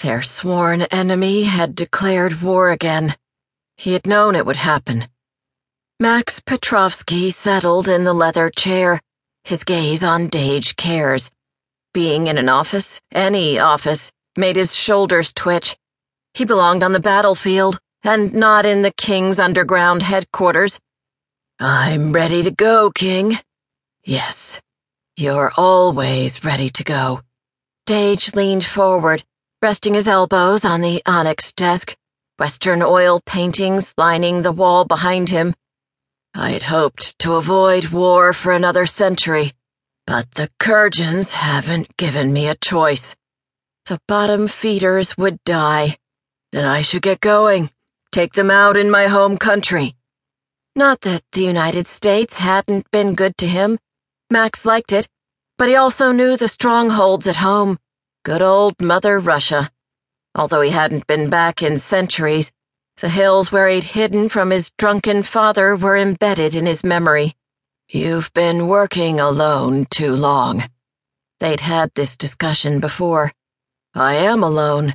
Their sworn enemy had declared war again. He had known it would happen. Max Petrovsky settled in the leather chair, his gaze on Dage Kayrs. Being in an office, any office, made his shoulders twitch. He belonged on the battlefield and not in the king's underground headquarters. I'm ready to go, king. Yes, you're always ready to go. Dage leaned forward, resting his elbows on the onyx desk, western oil paintings lining the wall behind him. I'd hoped to avoid war for another century, but the Kurjans haven't given me a choice. The bottom feeders would die. Then I should get going, take them out in my home country. Not that the United States hadn't been good to him. Max liked it, but he also knew the strongholds at home. Good old Mother Russia. Although he hadn't been back in centuries, the hills where he'd hidden from his drunken father were embedded in his memory. You've been working alone too long. They'd had this discussion before. I am alone.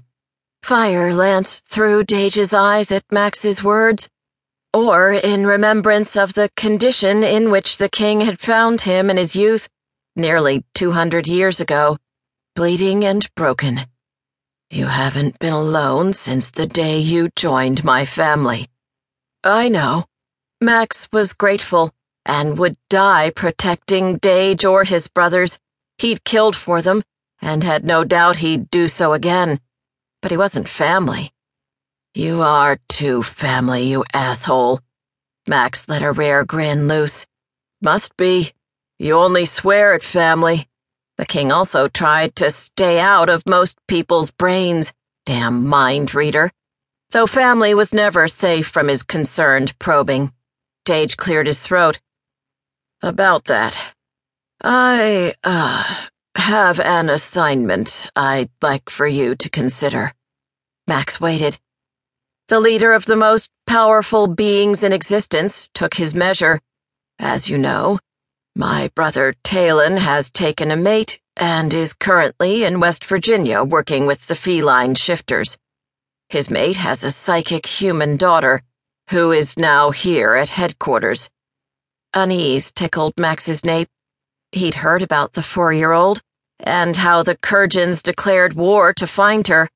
Fire lanced through Dage's eyes at Max's words, or in remembrance of the condition in which the king had found him in his youth, nearly two hundred years ago, bleeding and broken. You haven't been alone since the day you joined my family. I know. Max was grateful and would die protecting Dage or his brothers. He'd killed for them and had no doubt he'd do so again. But he wasn't family. You are too family, you asshole. Max let a rare grin loose. Must be. You only swear at family. The king also tried to stay out of most people's brains, damn mind reader. Though family was never safe from his concerned probing. Dage cleared his throat. About that. I, uh, have an assignment I'd like for you to consider. Max waited. The leader of the most powerful beings in existence took his measure. As you know, my brother Talon has taken a mate and is currently in West Virginia working with the feline shifters. His mate has a psychic human daughter, who is now here at headquarters. Unease tickled Max's nape. He'd heard about the four-year-old and how the Kurjans declared war to find her.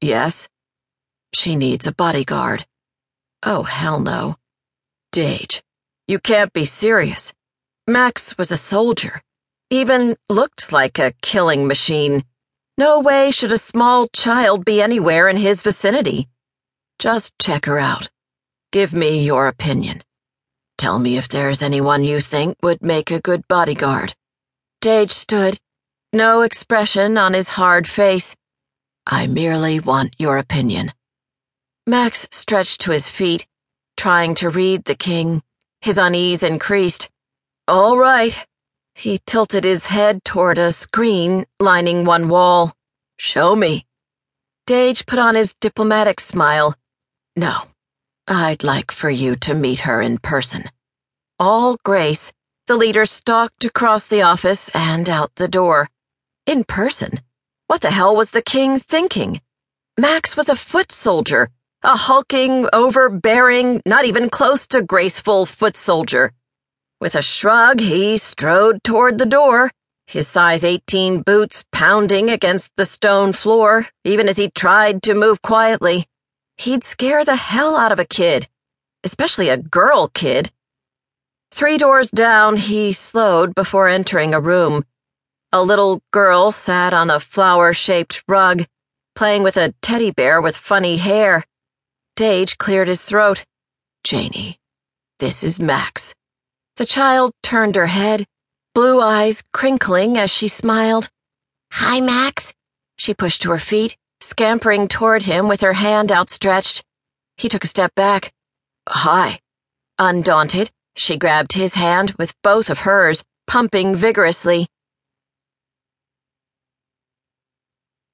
Yes, she needs a bodyguard. Oh, hell no. Dage, you can't be serious. Max was a soldier, even looked like a killing machine. No way should a small child be anywhere in his vicinity. Just check her out. Give me your opinion. Tell me if there's anyone you think would make a good bodyguard. Dage stood, no expression on his hard face. I merely want your opinion. Max stretched to his feet, trying to read the king. His unease increased. All right. He tilted his head toward a screen lining one wall. Show me. Dage put on his diplomatic smile. No, I'd like for you to meet her in person. All grace, the leader stalked across the office and out the door. In person? What the hell was the king thinking? Max was a foot soldier, a hulking, overbearing, not even close to graceful foot soldier. With a shrug, he strode toward the door, his size 18 boots pounding against the stone floor, even as he tried to move quietly. He'd scare the hell out of a kid, especially a girl kid. Three doors down, he slowed before entering a room. A little girl sat on a flower shaped rug, playing with a teddy bear with funny hair. Dage cleared his throat. Janie, this is Max. The child turned her head, blue eyes crinkling as she smiled. Hi, Max. She pushed to her feet, scampering toward him with her hand outstretched. He took a step back. Hi. Undaunted, she grabbed his hand with both of hers, pumping vigorously.